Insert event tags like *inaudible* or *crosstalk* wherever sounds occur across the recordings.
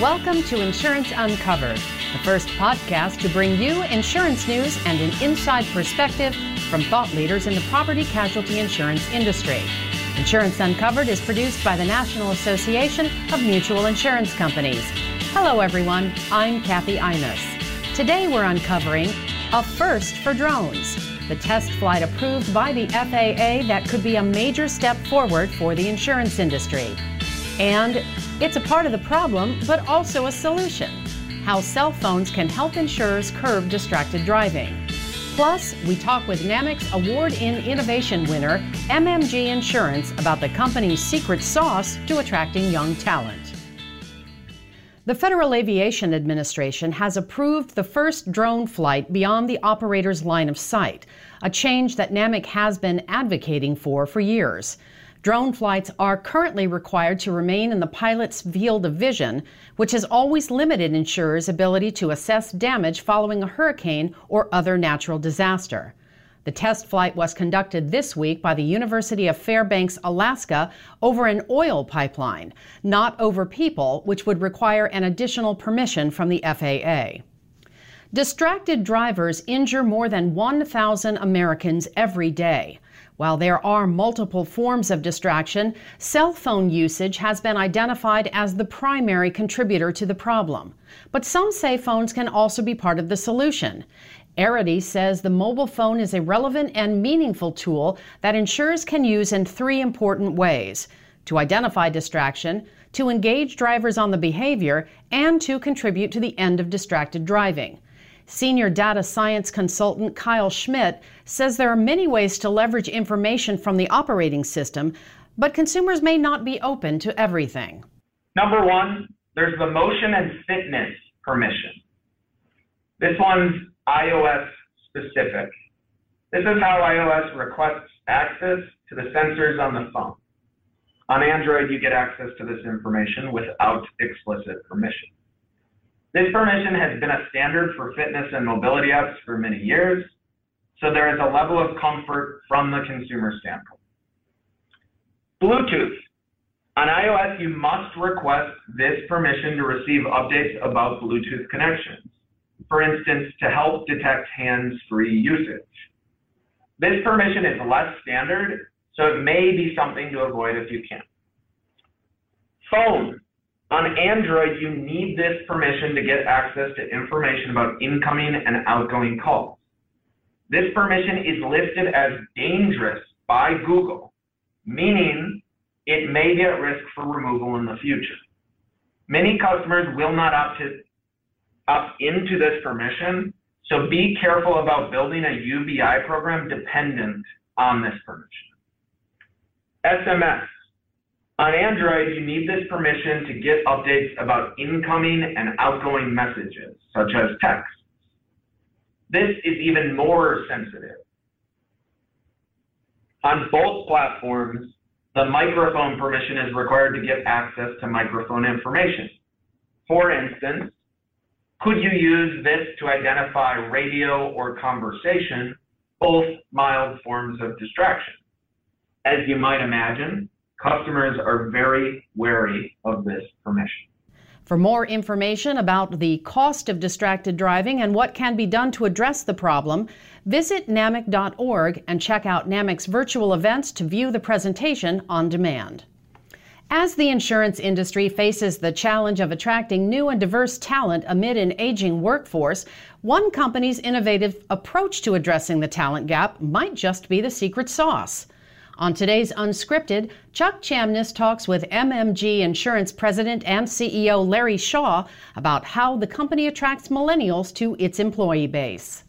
Welcome to Insurance Uncovered, the first podcast to bring you insurance news and an inside perspective from thought leaders in the property casualty insurance industry. Insurance Uncovered is produced by the National Association of Mutual Insurance Companies. Hello, everyone. I'm Kathy Imus. Today we're uncovering a first for drones, the test flight approved by the FAA that could be a major step forward for the insurance industry. And it's a part of the problem, but also a solution how cell phones can help insurers curb distracted driving. Plus, we talk with NAMIC's Award in Innovation winner, MMG Insurance, about the company's secret sauce to attracting young talent. The Federal Aviation Administration has approved the first drone flight beyond the operator's line of sight, a change that NAMIC has been advocating for for years. Drone flights are currently required to remain in the pilot's field of vision, which has always limited insurers' ability to assess damage following a hurricane or other natural disaster. The test flight was conducted this week by the University of Fairbanks, Alaska, over an oil pipeline, not over people, which would require an additional permission from the FAA. Distracted drivers injure more than 1,000 Americans every day. While there are multiple forms of distraction, cell phone usage has been identified as the primary contributor to the problem. But some say phones can also be part of the solution. Arity says the mobile phone is a relevant and meaningful tool that insurers can use in three important ways to identify distraction, to engage drivers on the behavior, and to contribute to the end of distracted driving. Senior data science consultant Kyle Schmidt says there are many ways to leverage information from the operating system, but consumers may not be open to everything. Number one, there's the motion and fitness permission. This one's iOS specific. This is how iOS requests access to the sensors on the phone. On Android, you get access to this information without explicit permission. This permission has been a standard for fitness and mobility apps for many years, so there is a level of comfort from the consumer standpoint. Bluetooth. On iOS, you must request this permission to receive updates about Bluetooth connections. For instance, to help detect hands-free usage. This permission is less standard, so it may be something to avoid if you can. Phone. On Android, you need this permission to get access to information about incoming and outgoing calls. This permission is listed as dangerous by Google, meaning it may be at risk for removal in the future. Many customers will not opt, to, opt into this permission, so be careful about building a UBI program dependent on this permission. SMS. On Android, you need this permission to get updates about incoming and outgoing messages, such as text. This is even more sensitive. On both platforms, the microphone permission is required to get access to microphone information. For instance, could you use this to identify radio or conversation, both mild forms of distraction? As you might imagine, customers are very wary of this permission. For more information about the cost of distracted driving and what can be done to address the problem, visit NAMIC.org and check out NAMIC's virtual events to view the presentation on demand. As the insurance industry faces the challenge of attracting new and diverse talent amid an aging workforce, one company's innovative approach to addressing the talent gap might just be the secret sauce. On today's Unscripted, Chuck Chamness talks with MMG Insurance President and CEO Larry Shaw about how the company attracts millennials to its employee base.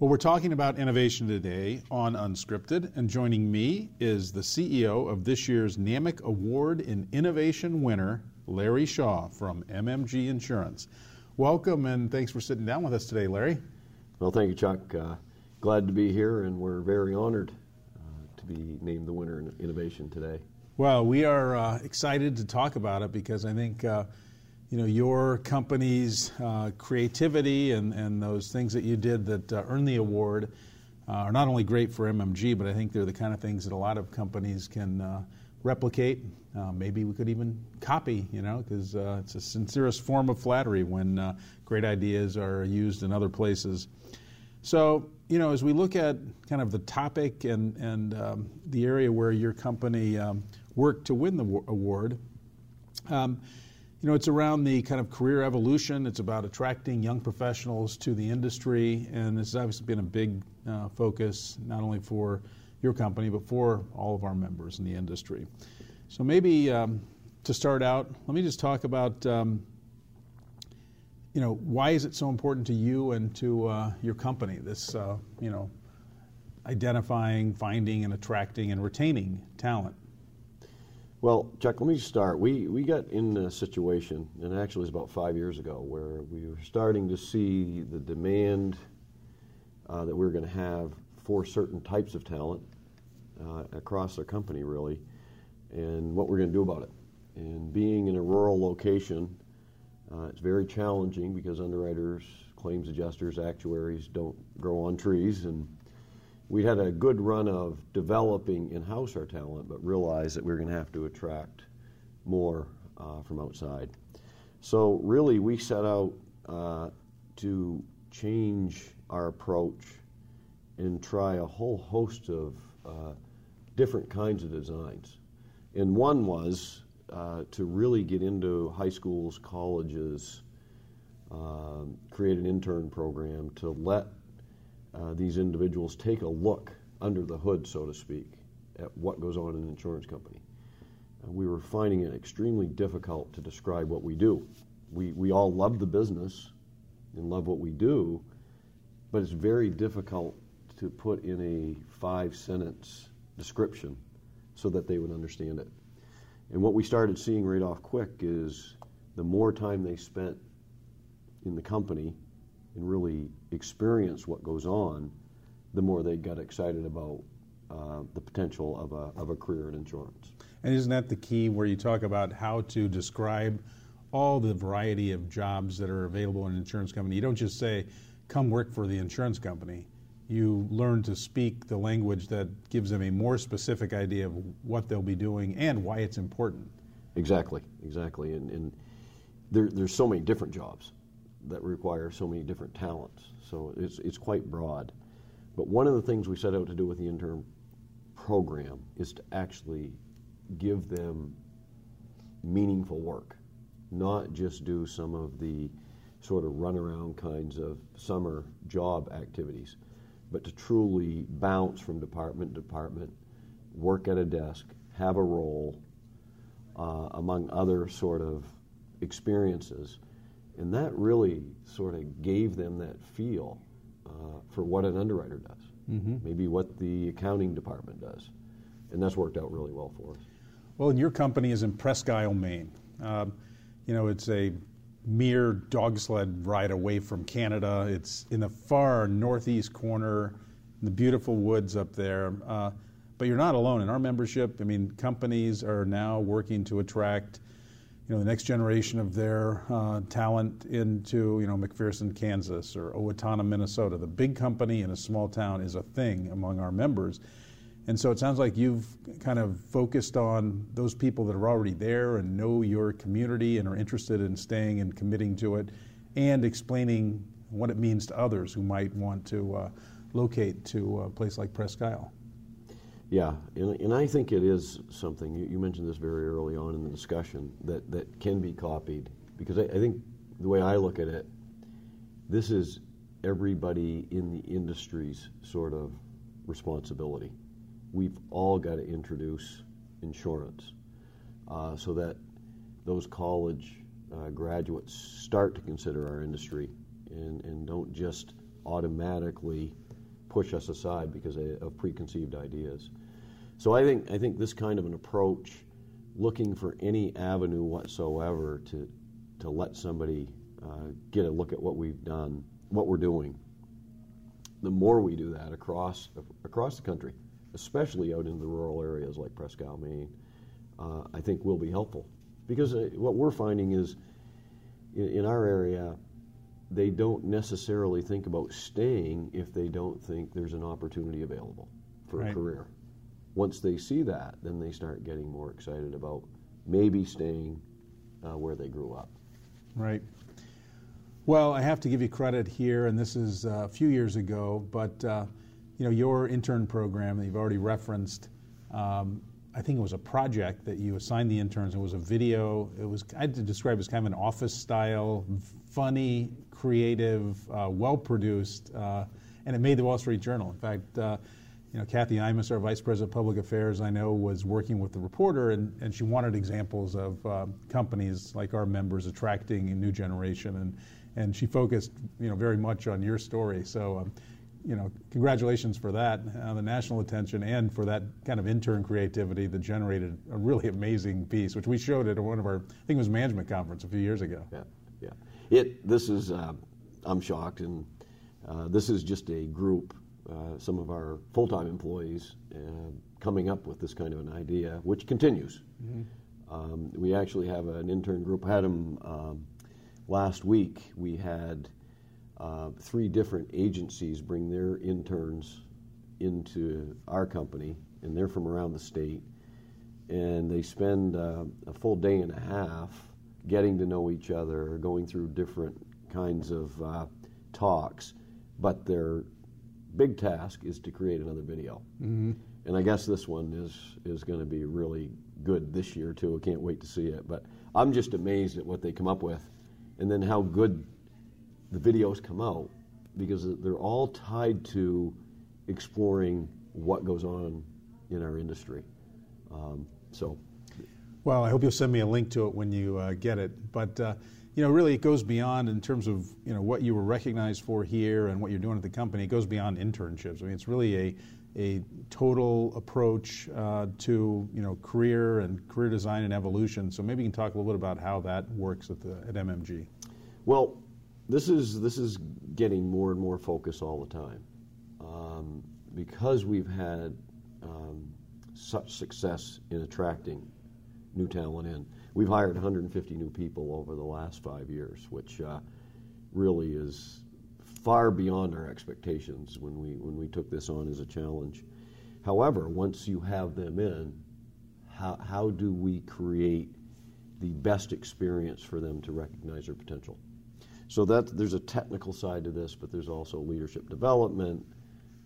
Well, we're talking about innovation today on Unscripted, and joining me is the CEO of this year's NAMIC Award in Innovation winner, Larry Shaw from MMG Insurance. Welcome, and thanks for sitting down with us today, Larry. Well, thank you, Chuck. Uh, glad to be here, and we're very honored to be named the winner in innovation today. Well, we are uh, excited to talk about it because I think uh, you know your company's uh, creativity and, and those things that you did that uh, earned the award uh, are not only great for MMG, but I think they're the kind of things that a lot of companies can uh, replicate. Maybe we could even copy, you know, because it's a sincerest form of flattery when great ideas are used in other places. So, you know, as we look at kind of the topic and, and um, the area where your company um, worked to win the award, um, you know, it's around the kind of career evolution. It's about attracting young professionals to the industry, and this has obviously been a big uh, focus not only for your company but for all of our members in the industry. So maybe um, to start out, let me just talk about, um, you know, why is it so important to you and to uh, your company? This, uh, you know, identifying, finding, and attracting and retaining talent. Well, Chuck, let me start. We, we got in a situation, and actually it was about five years ago, where we were starting to see the demand uh, that we were going to have for certain types of talent uh, across our company, really, and what we're going to do about it. And being in a rural location, uh, it's very challenging because underwriters, claims adjusters, actuaries don't grow on trees, and we had a good run of developing in-house our talent, but realized that we were going to have to attract more uh, from outside. So really, we set out uh, to change our approach and try a whole host of uh, different kinds of designs. And one was uh, to really get into high schools, colleges, um, create an intern program to let uh, these individuals take a look under the hood, so to speak, at what goes on in an insurance company. Uh, we were finding it extremely difficult to describe what we do. We, we all love the business and love what we do, but it's very difficult to put in a five sentence description so that they would understand it. And what we started seeing right off quick is the more time they spent in the company and really experience what goes on, the more they got excited about uh, the potential of a, of a career in insurance. And isn't that the key where you talk about how to describe all the variety of jobs that are available in an insurance company? You don't just say, come work for the insurance company. You learn to speak the language that gives them a more specific idea of what they'll be doing and why it's important. Exactly, exactly. And, and there, there's so many different jobs that require so many different talents. So it's, it's quite broad. But one of the things we set out to do with the intern program is to actually give them meaningful work, not just do some of the sort of runaround kinds of summer job activities, but to truly bounce from department to department, work at a desk, have a role, uh, among other sort of experiences and that really sort of gave them that feel uh, for what an underwriter does, mm-hmm. maybe what the accounting department does. And that's worked out really well for us. Well, and your company is in Presque Isle, Maine. Uh, you know, it's a mere dog sled ride away from Canada. It's in the far northeast corner, in the beautiful woods up there. Uh, but you're not alone in our membership. I mean, companies are now working to attract you know, the next generation of their uh, talent into, you know, McPherson, Kansas or Owatonna, Minnesota. The big company in a small town is a thing among our members. And so it sounds like you've kind of focused on those people that are already there and know your community and are interested in staying and committing to it and explaining what it means to others who might want to uh, locate to a place like Presque Isle. Yeah, and, and I think it is something, you, you, mentioned this very early on in the discussion, that, that can be copied. Because I, I think the way I look at it, this is everybody in the industry's sort of responsibility. We've all got to introduce insurance uh, so that those college uh, graduates start to consider our industry and, and don't just automatically push us aside because of preconceived ideas. So I think I think this kind of an approach, looking for any avenue whatsoever to to let somebody uh, get a look at what we've done, what we're doing. The more we do that across across the country, especially out in the rural areas like Presque Isle, Maine, uh, I think will be helpful because uh, what we're finding is in, in our area they don't necessarily think about staying if they don't think there's an opportunity available for Right. a career. Once they see that, then they start getting more excited about maybe staying uh, where they grew up. Right. Well, I have to give you credit here, and this is uh, a few years ago, but uh, you know your intern program that you've already referenced. Um, I think it was a project that you assigned the interns. It was a video. It was I had to describe it as kind of an office style, funny, creative, uh, well produced, uh, and it made the Wall Street Journal. In fact. Uh, you know, Kathy Imus, our Vice President of Public Affairs, I know was working with the reporter, and, and she wanted examples of uh, companies like our members attracting a new generation, and and she focused, you know, very much on your story. So, um, you know, congratulations for that, uh, the national attention, and for that kind of intern creativity that generated a really amazing piece, which we showed at one of our, I think it was management conference a few years ago. Yeah, yeah. It. This is. Uh, I'm shocked, and uh, this is just a group. Uh, some of our full-time employees uh, coming up with this kind of an idea, which continues. Um, we actually have an intern group. Had them um, last week. We had uh, three different agencies bring their interns into our company, and they're from around the state. And they spend uh, a full day and a half getting to know each other, going through different kinds of uh, talks. But their big task is to create another video. Mm-hmm. And I guess this one is is going to be really good this year too. I can't wait to see it. But I'm just amazed at what they come up with, and then how good the videos come out because they're all tied to exploring what goes on in our industry. Um, so, Well, I hope you'll send me a link to it when you uh, get it. But uh, you know, really, it goes beyond in terms of you know what you were recognized for here and what you're doing at the company. It goes beyond internships. I mean, it's really a a total approach uh, to you know career and career design and evolution. So maybe you can talk a little bit about how that works at the at MMG. well, this is this is getting more and more focus all the time um, because we've had um, such success in attracting new talent in. We've hired 150 new people over the last five years, which uh, really is far beyond our expectations when we when we took this on as a challenge. However, once you have them in, how, how do we create the best experience for them to recognize their potential? So that there's a technical side to this, but there's also leadership development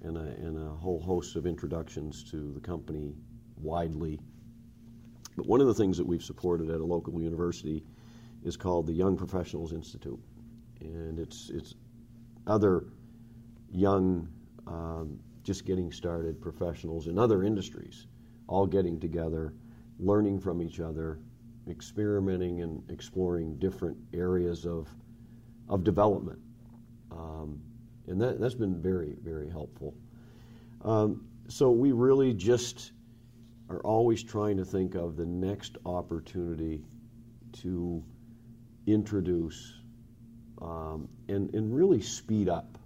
and a, and a whole host of introductions to the company widely. But one of the things that we've supported at a local university is called the Young Professionals Institute, and it's it's other young, um, just getting started professionals in other industries, all getting together, learning from each other, experimenting and exploring different areas of of development, um, and that that's been very very helpful. Um, so we really just are always trying to think of the next opportunity to introduce um, and, and really speed up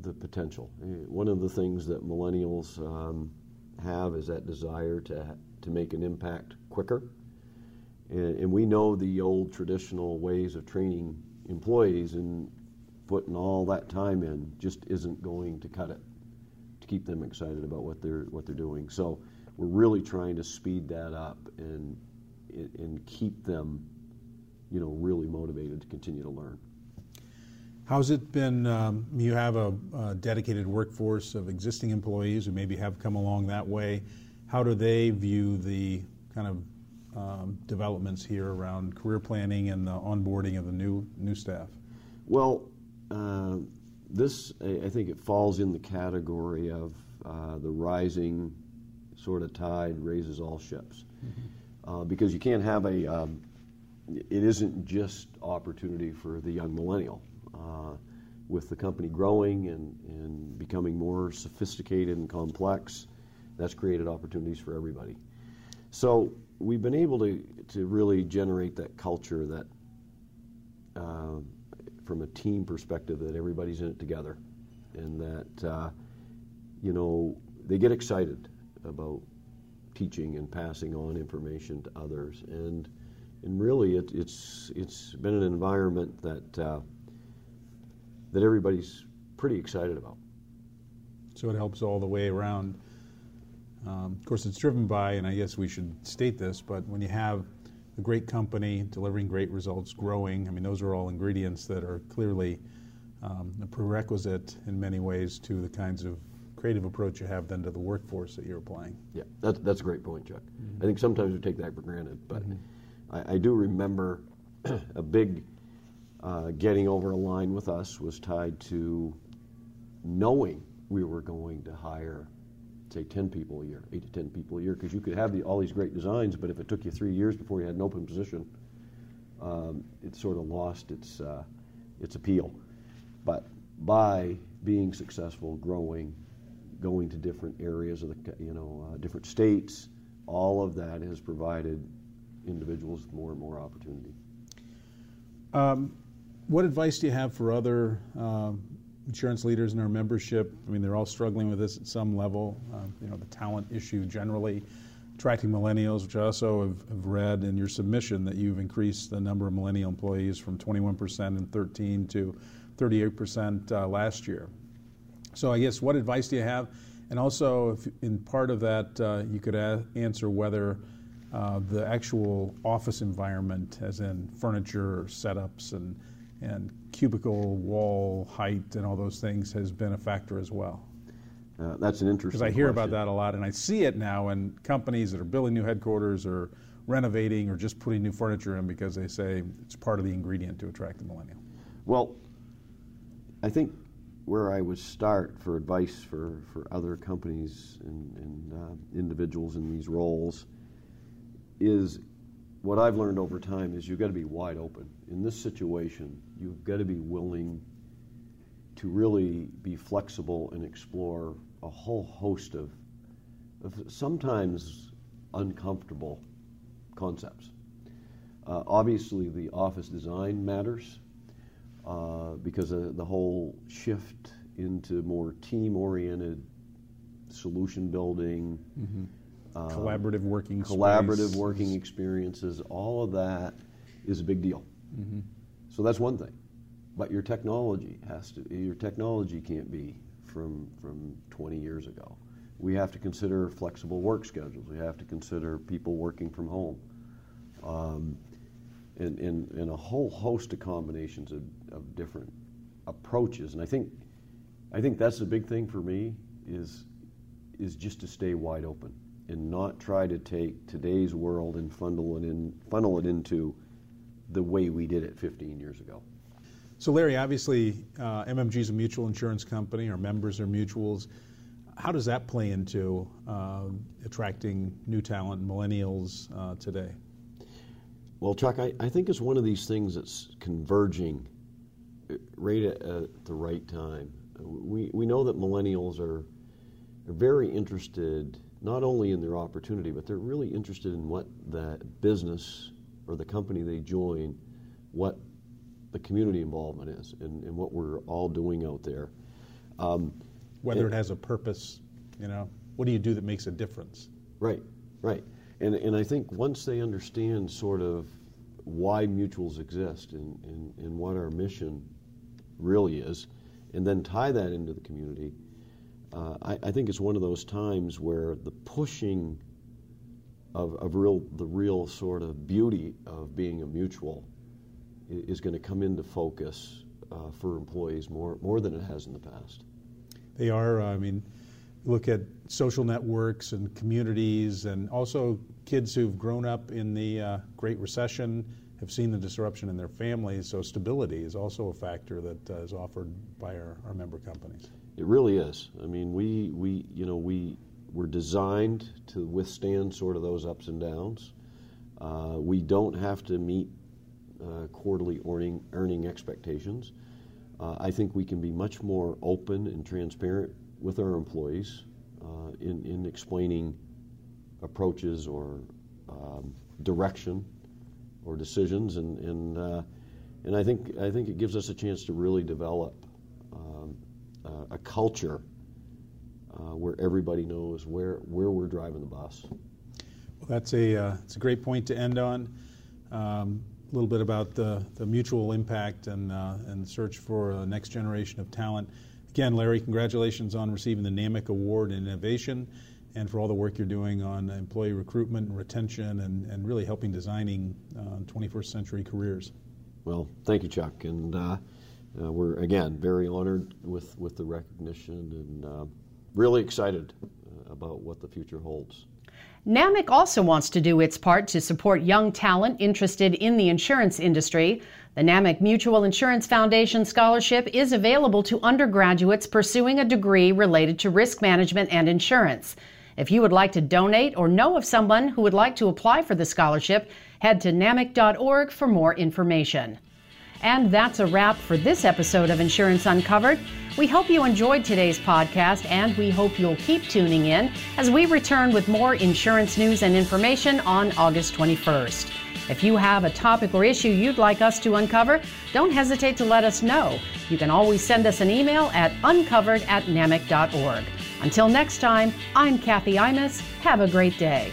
the potential. One of the things that millennials um, have is that desire to, to make an impact quicker. And, and we know the old traditional ways of training employees and putting all that time in just isn't going to cut it to keep them excited about what they're what they're doing. So we're really trying to speed that up and and keep them, you know, really motivated to continue to learn. How's it been? Um, you have a, a dedicated workforce of existing employees who maybe have come along that way. How do they view the kind of um, developments here around career planning and the onboarding of the new new staff? Well, uh, this I I think it falls in the category of uh, the rising sort of tide raises all ships, uh, because you can't have a. Um, it isn't just opportunity for the young millennial. Uh, with the company growing and, and becoming more sophisticated and complex, that's created opportunities for everybody. So we've been able to, to really generate that culture that, uh, from a team perspective, that everybody's in it together, and that uh, you know they get excited about teaching and passing on information to others, and and really it, it's it's been an environment that uh, that everybody's pretty excited about. So it helps all the way around. Um, of course, it's driven by, and I guess we should state this, but when you have a great company delivering great results, growing, I mean, those are all ingredients that are clearly um, a prerequisite in many ways to the kinds of creative approach you have then to the workforce that you're applying. Yeah, that's, that's a great point, Chuck. Mm-hmm. I think sometimes we take that for granted, but mm-hmm. I, I, do remember *clears throat* a big uh, getting over a line with us was tied to knowing we were going to hire, say, 10 people a year, 8 to 10 people a year, because you could have the, all these great designs, but if it took you three years before you had an open position, um, it sort of lost its, uh, its appeal. But by being successful, growing, going to different areas of the, you know, uh, different states, all of that has provided individuals more and more opportunity. Um, what advice do you have for other um, insurance leaders in our membership? I mean, they're all struggling with this at some level. Um, you know, the talent issue generally, attracting millennials, which I also have, have, read in your submission that you've increased the number of millennial employees from 21% in 13 to 38% uh, last year. So I guess what advice do you have? And also, if in part of that, uh, you could a- answer whether uh, the actual office environment, as in furniture setups and and cubicle wall height and all those things, has been a factor as well. Uh, that's an interesting. Because I hear question. about that a lot, and I see it now in companies that are building new headquarters or renovating or just putting new furniture in because they say it's part of the ingredient to attract the millennial. Well, I think where I would start for advice for, for other companies and, and uh, individuals in these roles is what I've learned over time is you've got to be wide open. In this situation, you've got to be willing to really be flexible and explore a whole host of, of sometimes uncomfortable concepts. Uh, obviously, the office design matters uh, because of the whole shift into more team oriented solution building, mm-hmm. um, collaborative working collaborative space. working experiences, all of that is a big deal. Mm-hmm. So that's one thing. But your technology has to your technology can't be from from 20 years ago. We have to consider flexible work schedules. We have to consider people working from home. Um, and, and, and a whole host of combinations of, of different approaches. And I think, I think that's the big thing for me is, is just to stay wide open and not try to take today's world and funnel it, in, funnel it into the way we did it 15 years ago. So, Larry, obviously, uh, MMG is a mutual insurance company. Our members are mutuals. How does that play into uh, attracting new talent, millennials uh, today? Well, Chuck, I, I think it's one of these things that's converging uh, right at, at the right time. We, we know that millennials are, are very interested not only in their opportunity, but they're really interested in what that business or the company they join, what the community involvement is, and, and what we're all doing out there. Um, Whether and, it has a purpose, you know, what do you do that makes a difference? Right, right. And, and I think once they understand sort of why mutuals exist and, and, and what our mission really is, and then tie that into the community, uh, I, I, think it's one of those times where the pushing of, of real, the real sort of beauty of being a mutual is going to come into focus uh, for employees more, more than it has in the past. They are, uh, I mean, look at social networks and communities, and also kids who've grown up in the uh, Great Recession have seen the disruption in their families. So stability is also a factor that uh, is offered by our, our member companies. It really is. I mean, we we you know we were designed to withstand sort of those ups and downs. Uh, we don't have to meet uh, quarterly earning earning expectations. Uh, I think we can be much more open and transparent with our employees uh, in, in explaining approaches or um, direction or decisions, and and, uh, and I think I think it gives us a chance to really develop um, a culture uh, where everybody knows where where we're driving the bus. Well, that's a uh, it's a great point to end on. Um, a little bit about the, the mutual impact and, uh, and search for a next generation of talent. Again, Larry, congratulations on receiving the NAMIC Award in Innovation and for all the work you're doing on employee recruitment and retention and, and really helping designing uh, 21st century careers. Well, thank you, Chuck. And uh, uh, we're, again, very honored with, with the recognition and uh, really excited uh, about what the future holds. NAMIC also wants to do its part to support young talent interested in the insurance industry. The NAMIC Mutual Insurance Foundation Scholarship is available to undergraduates pursuing a degree related to risk management and insurance. If you would like to donate or know of someone who would like to apply for the scholarship, head to namic.org for more information. And that's a wrap for this episode of Insurance Uncovered. We hope you enjoyed today's podcast and we hope you'll keep tuning in as we return with more insurance news and information on August 21st. If you have a topic or issue you'd like us to uncover, don't hesitate to let us know. You can always send us an email at uncovered at. Until next time, I'm Kathy Imus. Have a great day.